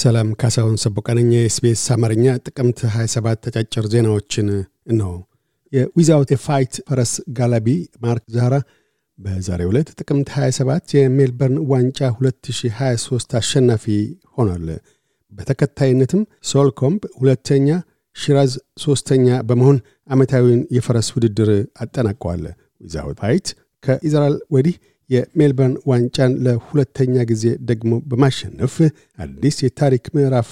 ሰላም ካሳሁን ከቦነኛ የኤስቢኤስ አማርኛ ጥቅምት 27 ተጫጭር ዜናዎችን ነው። የ Without A Fight ፈረስ ጋላቢ ማርክ ዛራ በዛሬ ዕለት ጥቅምት 27 የሜልበርን ዋንጫ 2023 አሸናፊ ሆኗል። በተከታይነትም ሶልኮምብ ሁለተኛ፣ ሽራዝ ሦስተኛ በመሆን ዓመታዊውን የፈረስ ውድድር አጠናቀዋል። Without A Fight ከኢዝራኤል ወዲህ የሜልበርን ዋንጫን ለሁለተኛ ጊዜ ደግሞ በማሸነፍ አዲስ የታሪክ ምዕራፍ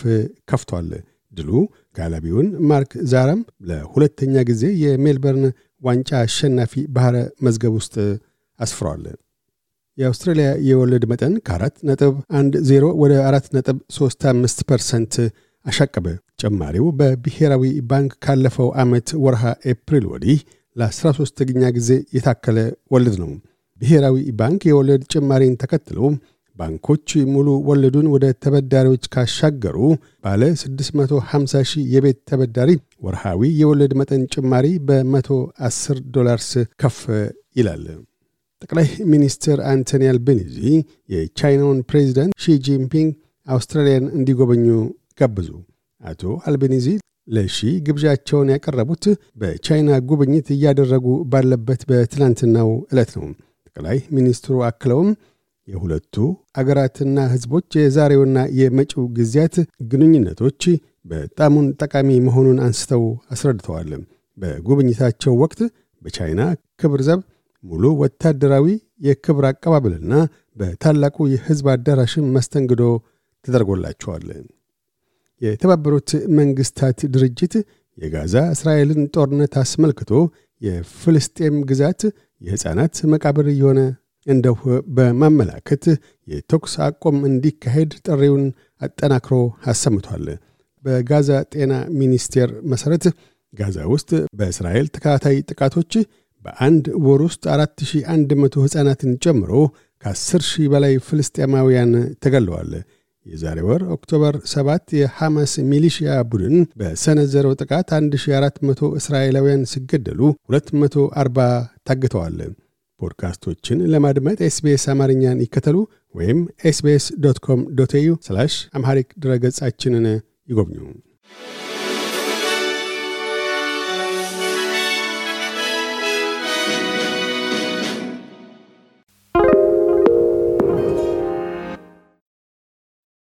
ከፍቷል። ድሉ ጋላቢውን ማርክ ዛራም ለሁለተኛ ጊዜ የሜልበርን ዋንጫ አሸናፊ ባሕረ መዝገብ ውስጥ አስፍሯል። የአውስትራሊያ የወለድ መጠን ከአራት ነጥብ አንድ ዜሮ ወደ አራት ነጥብ ሶስት አምስት ፐርሰንት አሻቀበ። ጭማሪው በብሔራዊ ባንክ ካለፈው ዓመት ወርሃ ኤፕሪል ወዲህ ለ13ኛ ጊዜ የታከለ ወለድ ነው። ብሔራዊ ባንክ የወለድ ጭማሪን ተከትሎ ባንኮች ሙሉ ወለዱን ወደ ተበዳሪዎች ካሻገሩ ባለ 650 ሺህ የቤት ተበዳሪ ወርሃዊ የወለድ መጠን ጭማሪ በ110 ዶላርስ ከፍ ይላል። ጠቅላይ ሚኒስትር አንቶኒ አልባኒዚ የቻይናውን ፕሬዚዳንት ሺጂንፒንግ አውስትራሊያን እንዲጎበኙ ጋበዙ። አቶ አልቤኒዚ ለሺ ግብዣቸውን ያቀረቡት በቻይና ጉብኝት እያደረጉ ባለበት በትላንትናው ዕለት ነው። ጠቅላይ ሚኒስትሩ አክለውም የሁለቱ አገራትና ሕዝቦች የዛሬውና የመጪው ጊዜያት ግንኙነቶች በጣሙን ጠቃሚ መሆኑን አንስተው አስረድተዋል። በጉብኝታቸው ወቅት በቻይና ክብር ዘብ ሙሉ ወታደራዊ የክብር አቀባበልና በታላቁ የሕዝብ አዳራሽም መስተንግዶ ተደርጎላቸዋል። የተባበሩት መንግስታት ድርጅት የጋዛ እስራኤልን ጦርነት አስመልክቶ የፍልስጤም ግዛት የሕፃናት መቃብር እየሆነ እንደው በማመላከት የተኩስ አቁም እንዲካሄድ ጥሪውን አጠናክሮ አሰምቷል። በጋዛ ጤና ሚኒስቴር መሠረት ጋዛ ውስጥ በእስራኤል ተከታታይ ጥቃቶች በአንድ ወር ውስጥ 4100 ሕፃናትን ጨምሮ ከ10 ሺህ በላይ ፍልስጤማውያን ተገለዋል። የዛሬ ወር October 7 የሐማስ ሚሊሺያ ቡድን በሰነዘረው ጥቃት 1400 እስራኤላውያን ሲገደሉ 240 ታግተዋል። ፖድካስቶችን ለማድመጥ ኤስቢኤስ አማርኛን ይከተሉ ወይም SBS dot com dot au Amharic ድረገጻችንን ይጎብኙ።